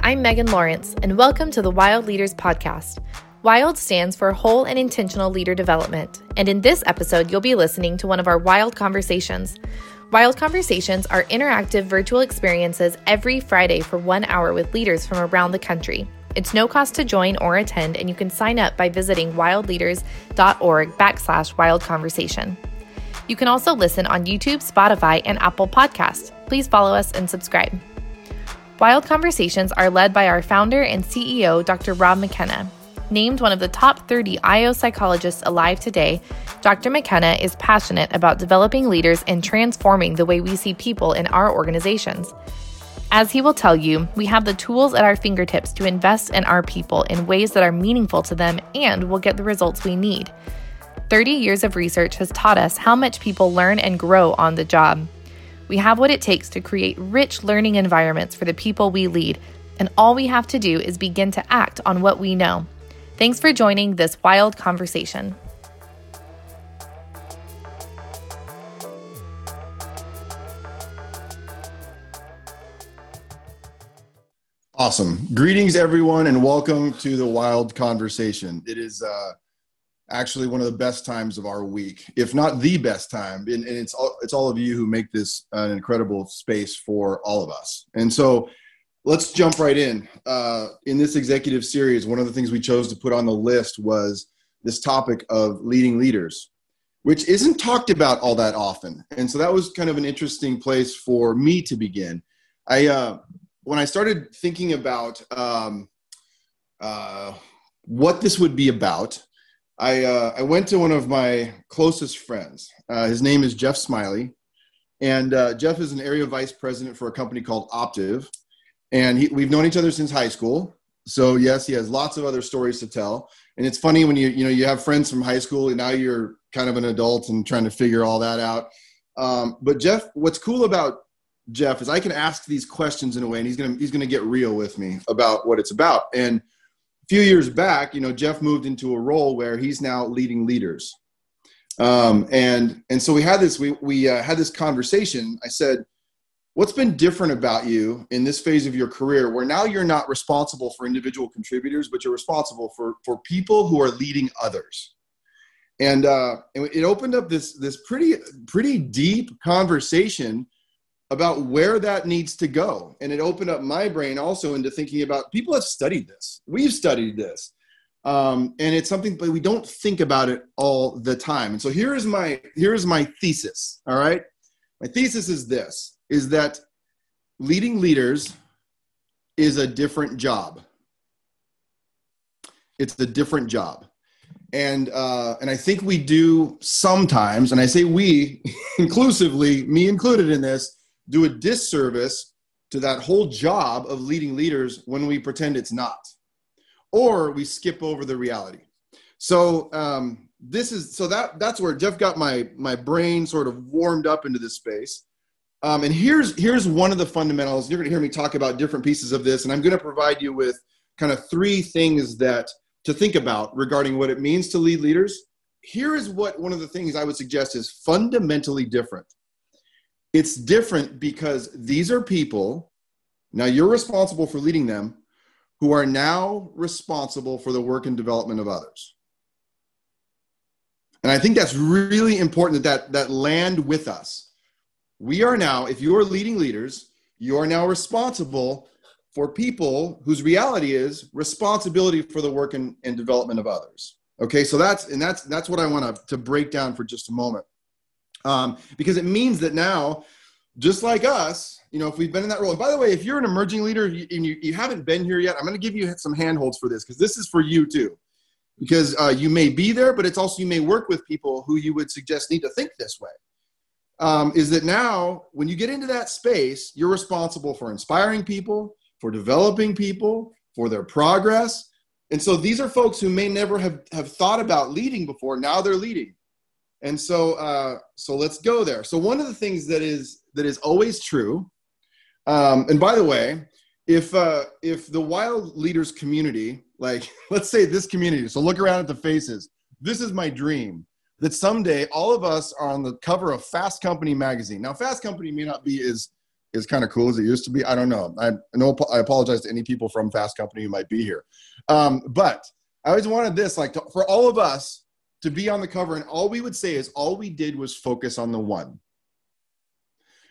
I'm Megan Lawrence, and welcome to the Wild Leaders Podcast. WILD stands for Whole and Intentional Leader Development, and in this episode, you'll be listening to one of our Wild Conversations. Wild Conversations are interactive virtual experiences every Friday for one hour with leaders from around the country. It's no cost to join or attend, and you can sign up by visiting wildleaders.org backslash wild conversation. You can also listen on YouTube, Spotify, and Apple Podcasts. Please follow us and subscribe. Wild Conversations are led by our founder and CEO, Dr. Rob McKenna. Named one of the top 30 IO psychologists alive today, Dr. McKenna is passionate about developing leaders and transforming the way we see people in our organizations. As he will tell you, we have the tools at our fingertips to invest in our people in ways that are meaningful to them and will get the results we need. 30 years of research has taught us how much people learn and grow on the job. We have what it takes to create rich learning environments for the people we lead, and all we have to do is begin to act on what we know. Thanks for joining this wild conversation. Awesome. Greetings, everyone, and welcome to the Wild Conversation. It is uh, actually one of the best times of our week, if not the best time. And, and it's all, it's all of you who make this an incredible space for all of us. And so let's jump right in. Uh, in this executive series, one of the things we chose to put on the list was this topic of leading leaders, which isn't talked about all that often. And so that was kind of an interesting place for me to begin. I uh, when I started thinking about um, uh, what this would be about, I, uh, I went to one of my closest friends. Uh, his name is Jeff Smiley. And uh, Jeff is an area vice president for a company called Optiv. And he, we've known each other since high school. So yes, he has lots of other stories to tell. And it's funny when you, you know, you have friends from high school and now you're kind of an adult and trying to figure all that out. Um, but Jeff, what's cool about Jeff is I can ask these questions in a way and he's going to, he's going to get real with me about what it's about. And few years back, you know, Jeff moved into a role where he's now leading leaders. Um, and and so we had this we we uh, had this conversation. I said, "What's been different about you in this phase of your career, where now you're not responsible for individual contributors, but you're responsible for for people who are leading others?" And uh, it opened up this this pretty pretty deep conversation about where that needs to go. And it opened up my brain also into thinking about people have studied this. We've studied this. Um, and it's something but we don't think about it all the time. And so here is my here is my thesis. All right. My thesis is this is that leading leaders is a different job. It's a different job. And uh, and I think we do sometimes, and I say we inclusively, me included in this, do a disservice to that whole job of leading leaders when we pretend it's not, or we skip over the reality. So um, this is so that that's where Jeff got my my brain sort of warmed up into this space. Um, and here's here's one of the fundamentals. You're going to hear me talk about different pieces of this, and I'm going to provide you with kind of three things that to think about regarding what it means to lead leaders. Here is what one of the things I would suggest is fundamentally different it's different because these are people, now you're responsible for leading them, who are now responsible for the work and development of others. And I think that's really important that, that that land with us. We are now, if you are leading leaders, you are now responsible for people whose reality is responsibility for the work and, and development of others. Okay, so that's and that's that's what I want to, to break down for just a moment um, because it means that now, just like us, you know, if we've been in that role. And by the way, if you're an emerging leader and you, you haven't been here yet, I'm going to give you some handholds for this because this is for you too. Because uh, you may be there, but it's also you may work with people who you would suggest need to think this way. Um, is that now, when you get into that space, you're responsible for inspiring people, for developing people, for their progress. And so these are folks who may never have, have thought about leading before. Now they're leading. And so, uh, so let's go there. So one of the things that is that is always true, um, and by the way, if uh, if the wild leaders community, like let's say this community, so look around at the faces. This is my dream that someday all of us are on the cover of Fast Company magazine. Now, Fast Company may not be as is kind of cool as it used to be. I don't know. I know I apologize to any people from Fast Company who might be here, um, but I always wanted this like to, for all of us to be on the cover, and all we would say is all we did was focus on the one.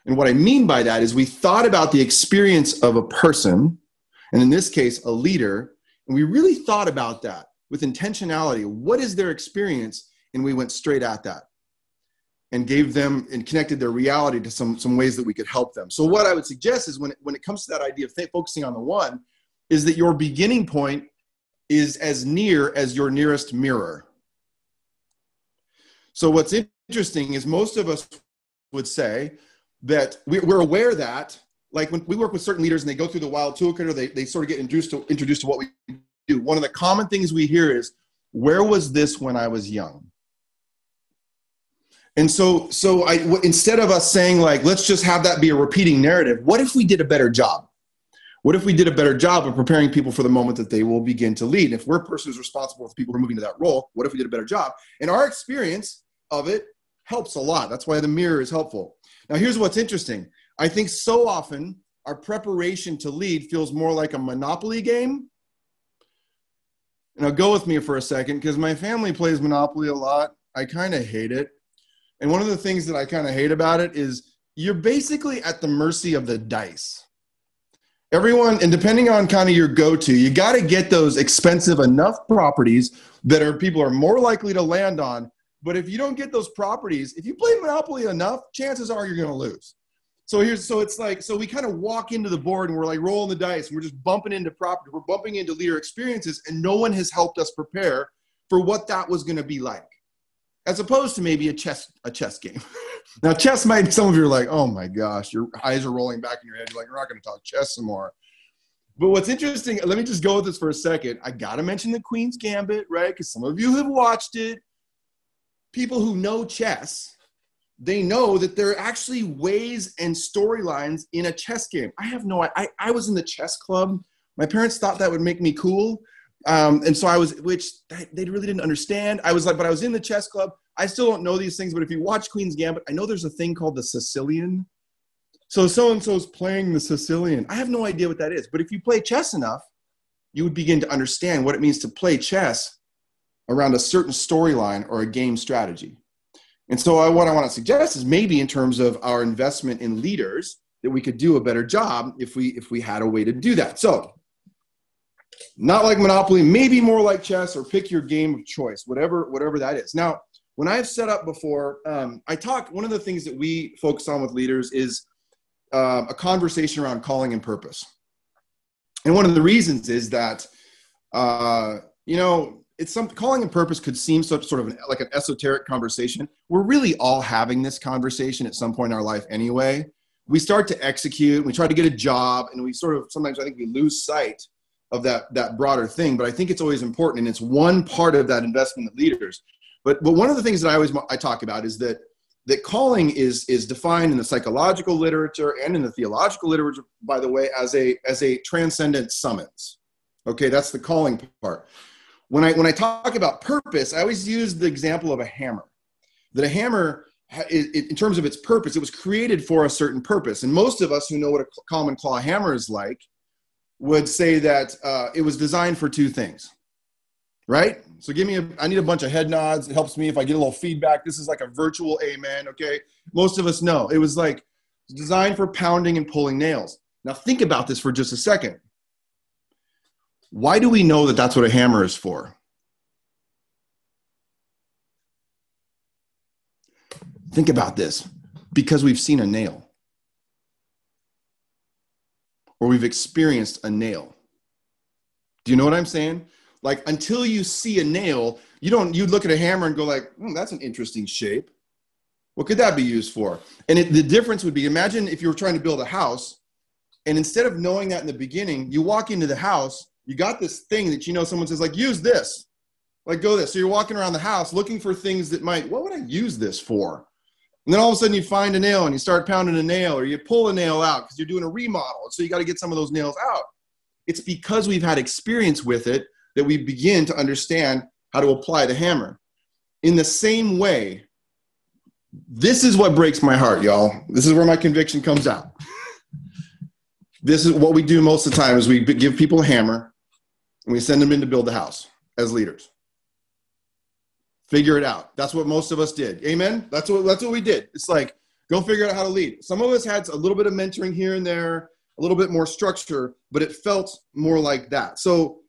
And what I mean by that is we thought about the experience of a person, and in this case, a leader, and we really thought about that with intentionality. What is their experience? And we went straight at that and gave them and connected their reality to some, some ways that we could help them. So, what I would suggest is when, when it comes to that idea of th- focusing on the one, is that your beginning point is as near as your nearest mirror. So, what's interesting is most of us would say that we're aware that, like when we work with certain leaders and they go through the wild toolkit or they, they sort of get introduced to, introduced to what we do, one of the common things we hear is, Where was this when I was young? And so, so I, instead of us saying like, let's just have that be a repeating narrative, what if we did a better job? What if we did a better job of preparing people for the moment that they will begin to lead? And if we're a person who's responsible for people who are moving to that role, what if we did a better job? In our experience of it helps a lot. That's why the mirror is helpful. Now, here's what's interesting. I think so often our preparation to lead feels more like a monopoly game. Now, go with me for a second because my family plays Monopoly a lot. I kind of hate it. And one of the things that I kind of hate about it is you're basically at the mercy of the dice. Everyone, and depending on kind of your go to, you got to get those expensive enough properties that are people are more likely to land on. But if you don't get those properties, if you play Monopoly enough, chances are you're going to lose. So here's so it's like so we kind of walk into the board and we're like rolling the dice and we're just bumping into property, we're bumping into leader experiences, and no one has helped us prepare for what that was going to be like as opposed to maybe a chess a chess game. now, chess might some of you are like, oh my gosh, your eyes are rolling back in your head. You're like, we're not going to talk chess some more. But what's interesting, let me just go with this for a second. I got to mention the Queen's Gambit, right? Because some of you have watched it. People who know chess, they know that there are actually ways and storylines in a chess game. I have no, I, I was in the chess club. My parents thought that would make me cool. Um, and so I was, which they really didn't understand. I was like, but I was in the chess club. I still don't know these things, but if you watch Queen's Gambit, I know there's a thing called the Sicilian. So so and so's playing the Sicilian. I have no idea what that is, but if you play chess enough, you would begin to understand what it means to play chess around a certain storyline or a game strategy. And so I, what I want to suggest is maybe in terms of our investment in leaders that we could do a better job if we if we had a way to do that. So not like Monopoly, maybe more like chess, or pick your game of choice, whatever whatever that is. Now, when I've set up before, um, I talk. One of the things that we focus on with leaders is uh, a conversation around calling and purpose. And one of the reasons is that uh, you know it's some calling and purpose could seem sort of an, like an esoteric conversation. We're really all having this conversation at some point in our life anyway. We start to execute, we try to get a job, and we sort of sometimes I think we lose sight of that that broader thing but i think it's always important and it's one part of that investment of leaders but but one of the things that i always i talk about is that that calling is is defined in the psychological literature and in the theological literature by the way as a as a transcendent summons okay that's the calling part when i when i talk about purpose i always use the example of a hammer that a hammer in terms of its purpose it was created for a certain purpose and most of us who know what a common claw hammer is like would say that uh, it was designed for two things, right? So give me a, I need a bunch of head nods. It helps me if I get a little feedback. This is like a virtual amen, okay? Most of us know. It was like designed for pounding and pulling nails. Now think about this for just a second. Why do we know that that's what a hammer is for? Think about this because we've seen a nail or we've experienced a nail. Do you know what I'm saying? Like until you see a nail, you don't you look at a hammer and go like, mm, that's an interesting shape. What could that be used for? And it, the difference would be imagine if you were trying to build a house and instead of knowing that in the beginning, you walk into the house, you got this thing that you know someone says like use this. Like go this. So you're walking around the house looking for things that might, what would I use this for? And then all of a sudden you find a nail and you start pounding a nail or you pull a nail out because you're doing a remodel. So you got to get some of those nails out. It's because we've had experience with it that we begin to understand how to apply the hammer. In the same way, this is what breaks my heart, y'all. This is where my conviction comes out. this is what we do most of the time is we give people a hammer and we send them in to build the house as leaders. Figure it out. That's what most of us did. Amen? That's what that's what we did. It's like go figure out how to lead. Some of us had a little bit of mentoring here and there a little bit more structure but it felt more like that. So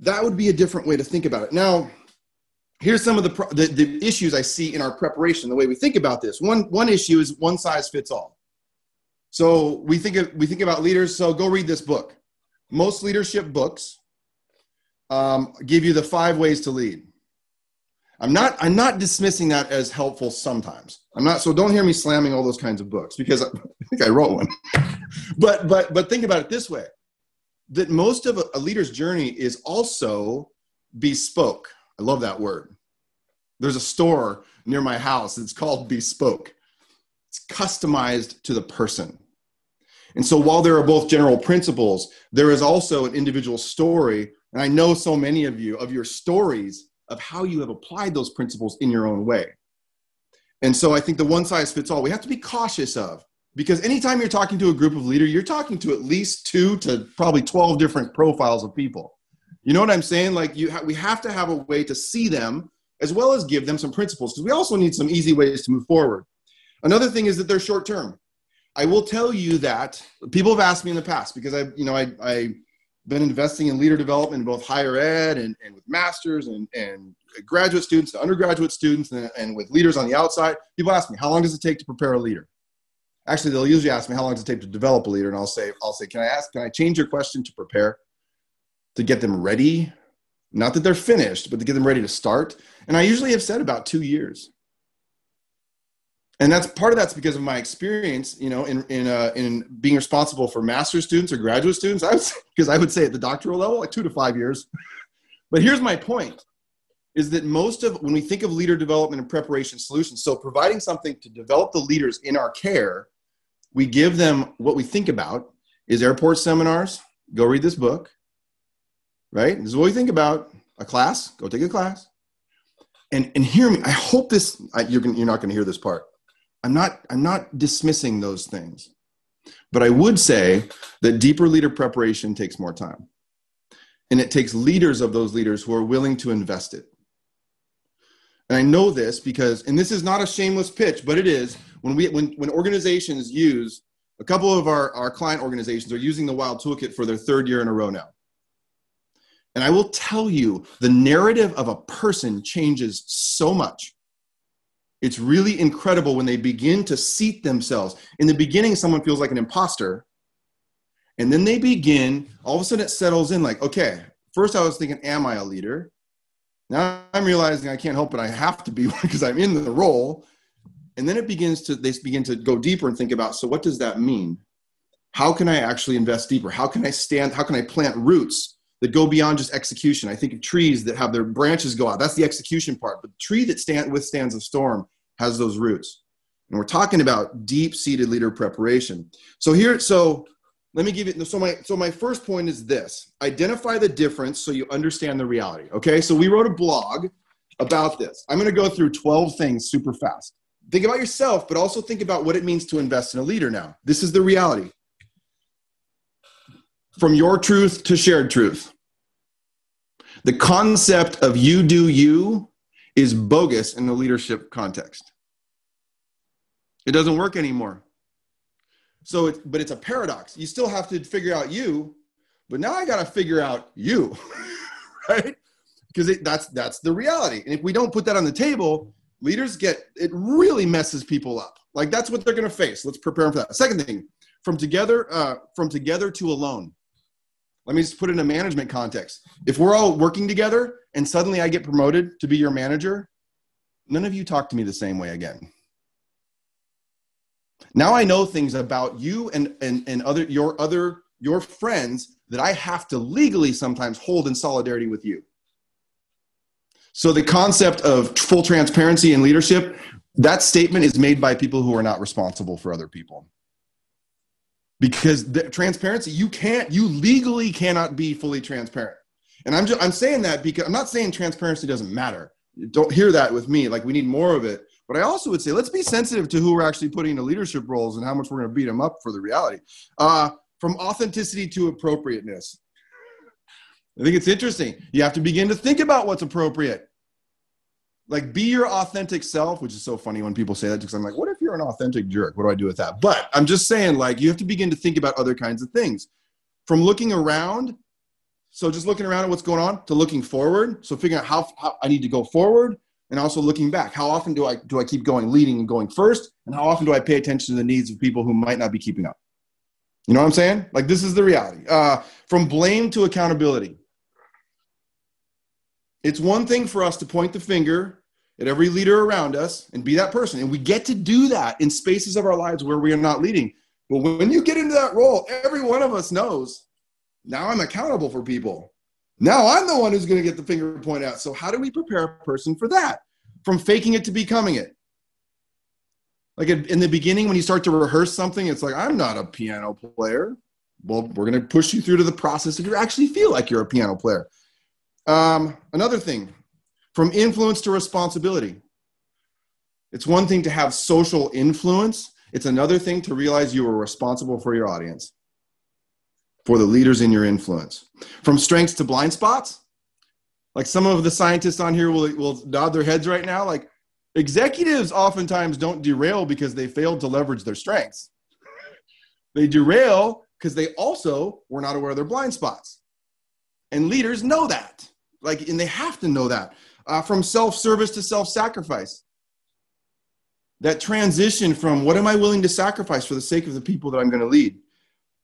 that would be a different way to think about it. Now here's some of the, the, the issues i see in our preparation the way we think about this. One one issue is one size fits all. So we think of, we think about leaders. So go read this book most leadership books um, give you the five ways to lead i'm not i'm not dismissing that as helpful sometimes i'm not so don't hear me slamming all those kinds of books because i think i wrote one but but but think about it this way that most of a, a leader's journey is also bespoke I love that word. There's a store near my house. It's called Bespoke. It's customized to the person. And so while there are both general principles, there is also an individual story. And I know so many of you of your stories of how you have applied those principles in your own way. And so I think the one size fits all, we have to be cautious of because anytime you're talking to a group of leaders, you're talking to at least two to probably 12 different profiles of people. You know what I'm saying? Like you, ha- we have to have a way to see them as well as give them some principles because we also need some easy ways to move forward. Another thing is that they're short term. I will tell you that people have asked me in the past because I, you know, I, I been investing in leader development in both higher ed and, and with masters and, and graduate students, undergraduate students, and, and with leaders on the outside. People ask me, how long does it take to prepare a leader? Actually, they'll usually ask me, how long does it take to develop a leader? And I'll say, I'll say, can I ask, can I change your question to prepare? to get them ready. Not that they're finished, but to get them ready to start. And I usually have said about two years. And that's part of that's because of my experience, you know, in in uh, in being responsible for master's students or graduate students. I was because I would say at the doctoral level, like two to five years. but here's my point: is that most of when we think of leader development and preparation solutions, so providing something to develop the leaders in our care, we give them what we think about is airport seminars. Go read this book right? This is what we think about a class. Go take a class. And, and hear me. I hope this, I, you're, gonna, you're not going to hear this part. I'm not, I'm not dismissing those things. But I would say that deeper leader preparation takes more time. And it takes leaders of those leaders who are willing to invest it. And I know this because, and this is not a shameless pitch, but it is when we when when organizations use a couple of our, our client organizations are using the wild toolkit for their third year in a row now and I will tell you, the narrative of a person changes so much. It's really incredible when they begin to seat themselves. In the beginning, someone feels like an imposter. And then they begin, all of a sudden it settles in like, okay, first I was thinking, am I a leader? Now I'm realizing I can't help it. I have to be because I'm in the role. And then it begins to, they begin to go deeper and think about, so what does that mean? How can I actually invest deeper? How can I stand? How can I plant roots? that go beyond just execution. I think of trees that have their branches go out. That's the execution part. But the tree that stand, withstands a storm has those roots. And we're talking about deep-seated leader preparation. So here, so let me give you. So my so my first point is this: identify the difference so you understand the reality. Okay. So we wrote a blog about this. I'm going to go through 12 things super fast. Think about yourself, but also think about what it means to invest in a leader. Now, this is the reality from your truth to shared truth. The concept of you do you is bogus in the leadership context. It doesn't work anymore. So, it, but it's a paradox. You still have to figure out you, but now I got to figure out you, right? Because that's that's the reality. And if we don't put that on the table, leaders get it really messes people up. Like that's what they're going to face. Let's prepare them for that. Second thing, from together, uh, from together to alone. Let me just put it in a management context. If we're all working together and suddenly I get promoted to be your manager, none of you talk to me the same way again. Now I know things about you and, and, and other your other your friends that I have to legally sometimes hold in solidarity with you. So the concept of full transparency and leadership, that statement is made by people who are not responsible for other people because the transparency you can't you legally cannot be fully transparent and i'm just i'm saying that because i'm not saying transparency doesn't matter don't hear that with me like we need more of it but i also would say let's be sensitive to who we're actually putting into leadership roles and how much we're going to beat them up for the reality uh, from authenticity to appropriateness. I think it's interesting. You have to begin to think about what's appropriate. Like, be your authentic self, which is so funny when people say that because I'm like, what if you're an authentic jerk? What do I do with that? But I'm just saying, like, you have to begin to think about other kinds of things. From looking around, so just looking around at what's going on, to looking forward. So figuring out how, how I need to go forward and also looking back. How often do I do I keep going, leading and going first? And how often do I pay attention to the needs of people who might not be keeping up? You know what I'm saying? Like this is the reality. Uh, from blame to accountability. It's one thing for us to point the finger at every leader around us and be that person. And we get to do that in spaces of our lives where we are not leading. But when you get into that role, every one of us knows now I'm accountable for people. Now I'm the one who's going to get the finger point out. So, how do we prepare a person for that? From faking it to becoming it. Like in the beginning, when you start to rehearse something, it's like, I'm not a piano player. Well, we're going to push you through to the process if you actually feel like you're a piano player. Um, another thing, from influence to responsibility. It's one thing to have social influence, it's another thing to realize you are responsible for your audience, for the leaders in your influence. From strengths to blind spots, like some of the scientists on here will, will nod their heads right now, like executives oftentimes don't derail because they failed to leverage their strengths. they derail because they also were not aware of their blind spots. And leaders know that. Like, and they have to know that. Uh, from self service to self sacrifice. That transition from what am I willing to sacrifice for the sake of the people that I'm going to lead?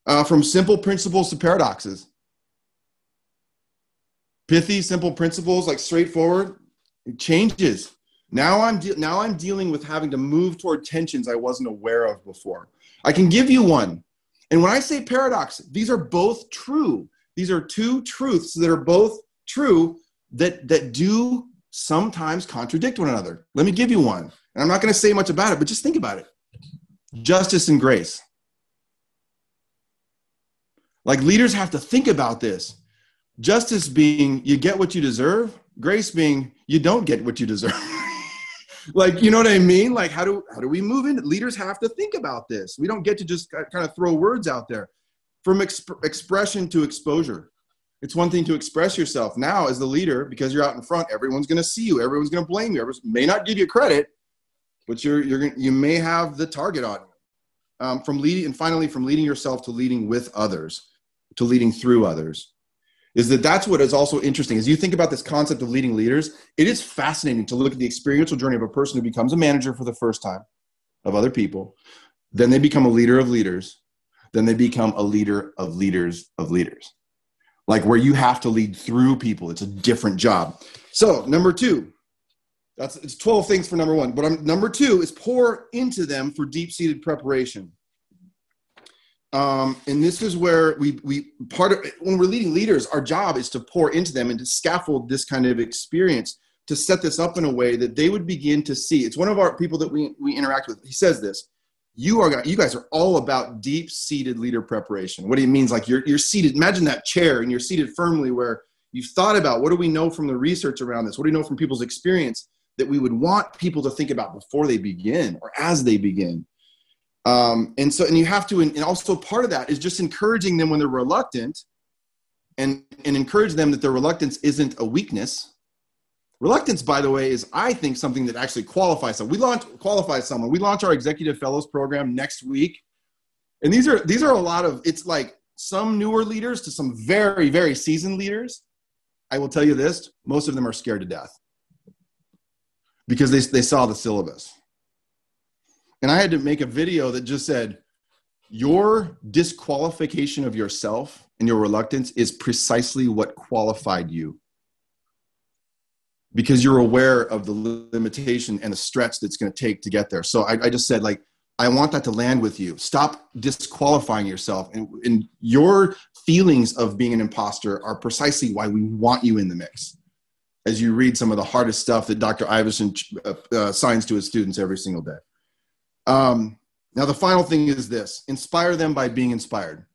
Uh, from simple principles to paradoxes. Pithy, simple principles, like straightforward, changes. Now I'm de- now I'm dealing with having to move toward tensions I wasn't aware of before. I can give you one. And when I say paradox, these are both true. These are two truths that are both true that that do sometimes contradict one another. Let me give you one. And I'm not going to say much about it, but just think about it. Justice and grace. Like leaders have to think about this. Justice being you get what you deserve, grace being you don't get what you deserve. like you know what I mean? Like how do how do we move in? Leaders have to think about this. We don't get to just kind of throw words out there. From exp- expression to exposure. It's one thing to express yourself. Now, as the leader, because you're out in front, everyone's going to see you. Everyone's going to blame you. Everyone may not give you credit, but you're you're you may have the target on you. Um, from leading, and finally, from leading yourself to leading with others, to leading through others, is that that's what is also interesting. As you think about this concept of leading leaders, it is fascinating to look at the experiential journey of a person who becomes a manager for the first time of other people, then they become a leader of leaders, then they become a leader of leaders of leaders like where you have to lead through people. It's a different job. So, number two, that's it's 12 things for number one. But I'm, number two is pour into them for deep seated preparation. Um, and this is where we we part of when we're leading leaders, our job is to pour into them and to scaffold this kind of experience to set this up in a way that they would begin to see. It's one of our people that we we interact with. He says this you are you guys are all about deep seated leader preparation what he means like you're you're seated imagine that chair and you're seated firmly where you've thought about what do we know from the research around this what do we know from people's experience that we would want people to think about before they begin or as they begin um, and so and you have to and also part of that is just encouraging them when they're reluctant and and encourage them that their reluctance isn't a weakness Reluctance, by the way, is I think something that actually qualifies someone. We launch qualifies someone. We launch our executive fellows program next week, and these are these are a lot of. It's like some newer leaders to some very very seasoned leaders. I will tell you this: most of them are scared to death because they they saw the syllabus, and I had to make a video that just said, "Your disqualification of yourself and your reluctance is precisely what qualified you." because you're aware of the limitation and the stretch that's going to take to get there. So I, I, just said, like, I want that to land with you. Stop disqualifying yourself. And, and, your feelings of being an imposter are precisely why we want you in the mix. As you read some of the hardest stuff that Dr. Iverson uh, uh, signs to his students every single day. Um, now, the final thing is this inspire them by being inspired.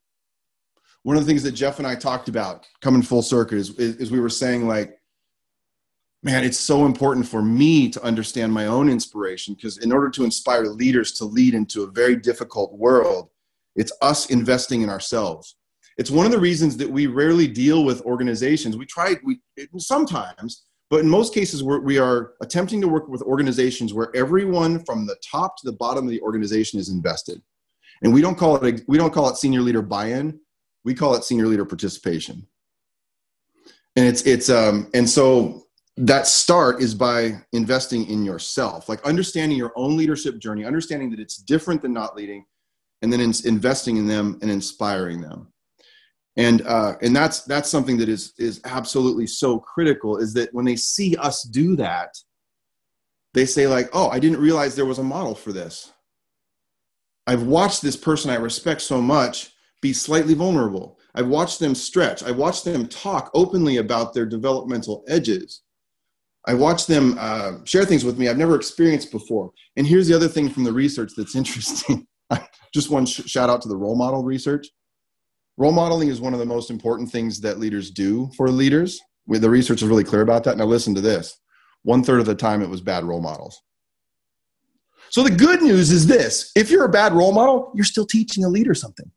One of the things that Jeff and I talked about coming full circle is, is, is we were saying, like, man, it's so important for me to understand my own inspiration because in order to inspire leaders to lead into a very difficult world, It's us investing in ourselves. It's one of the reasons that we rarely deal with organizations. We try, we sometimes, but in most cases, we're, we are attempting to work with organizations where everyone from the top to the bottom of the organization is invested. And we don't call it we don't call it senior leader buy-in. We call it senior leader participation. And it's it's um and so that start is by investing in yourself, like understanding your own leadership journey, understanding that it's different than not leading, and then in, investing in them and inspiring them and uh, and that's that's something that is is absolutely so critical is that when they see us do that they say like oh i didn't realize there was a model for this. I've watched this person i respect so much be slightly vulnerable. I've watched them stretch. I've watched them talk openly about their developmental edges. I watched them uh, share things with me i've never experienced before. And here's the other thing from the research that's interesting. Just one sh- shout out to the role model research Role modeling is one of the most important things that leaders do for leaders. The research is really clear about that. Now, listen to this one third of the time, it was bad role models. So, the good news is this if you're a bad role model, you're still teaching a leader something.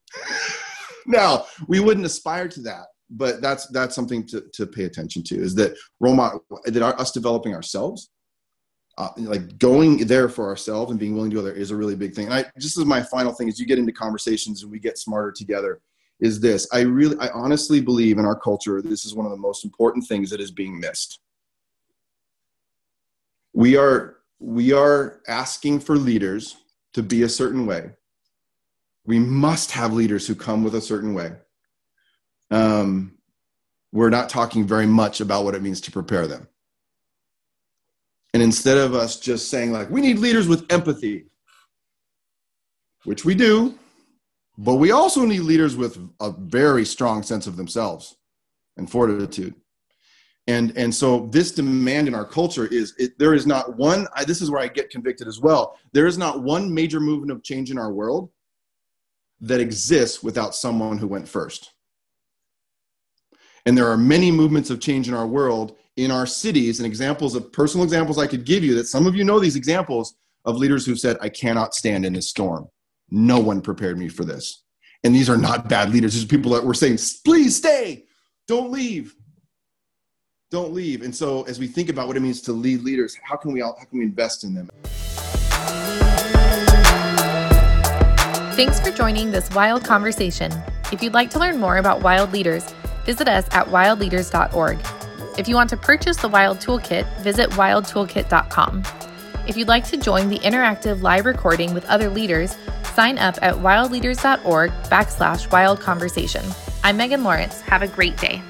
now, we wouldn't aspire to that, but that's that's something to, to pay attention to is that role model, that our, us developing ourselves uh, like going there for ourselves and being willing to go there is a really big thing. And I just as my final thing is you get into conversations and we get smarter together is this. I really i honestly believe in our culture this is one of the most important things that is being missed. We are we are asking for leaders to be a certain way. We must have leaders who come with a certain way. Um, we're not talking very much about what it means to prepare them. And instead of us just saying like we need leaders with empathy which we do but we also need leaders with a very strong sense of themselves and fortitude. And, and so this demand in our culture is it, there is not one I, this is where i get convicted as well. There is not one major movement of change in our world that exists without someone who went first. And there are many movements of change in our world in our cities and examples of personal examples i could give you that some of you know these examples of leaders who've said i cannot stand in this storm no one prepared me for this. And these are not bad leaders. These are people that were saying, please stay, don't leave. Don't leave. And so as we think about what it means to lead leaders, how can we all how can we invest in them? Thanks for joining this wild conversation. If you'd like to learn more about wild leaders, visit us at wildleaders.org. If you want to purchase the Wild Toolkit, visit wildtoolkit.com. If you'd like to join the interactive live recording with other leaders, sign up at wildleaders.org backslash wild conversation. I'm Megan Lawrence. Have a great day.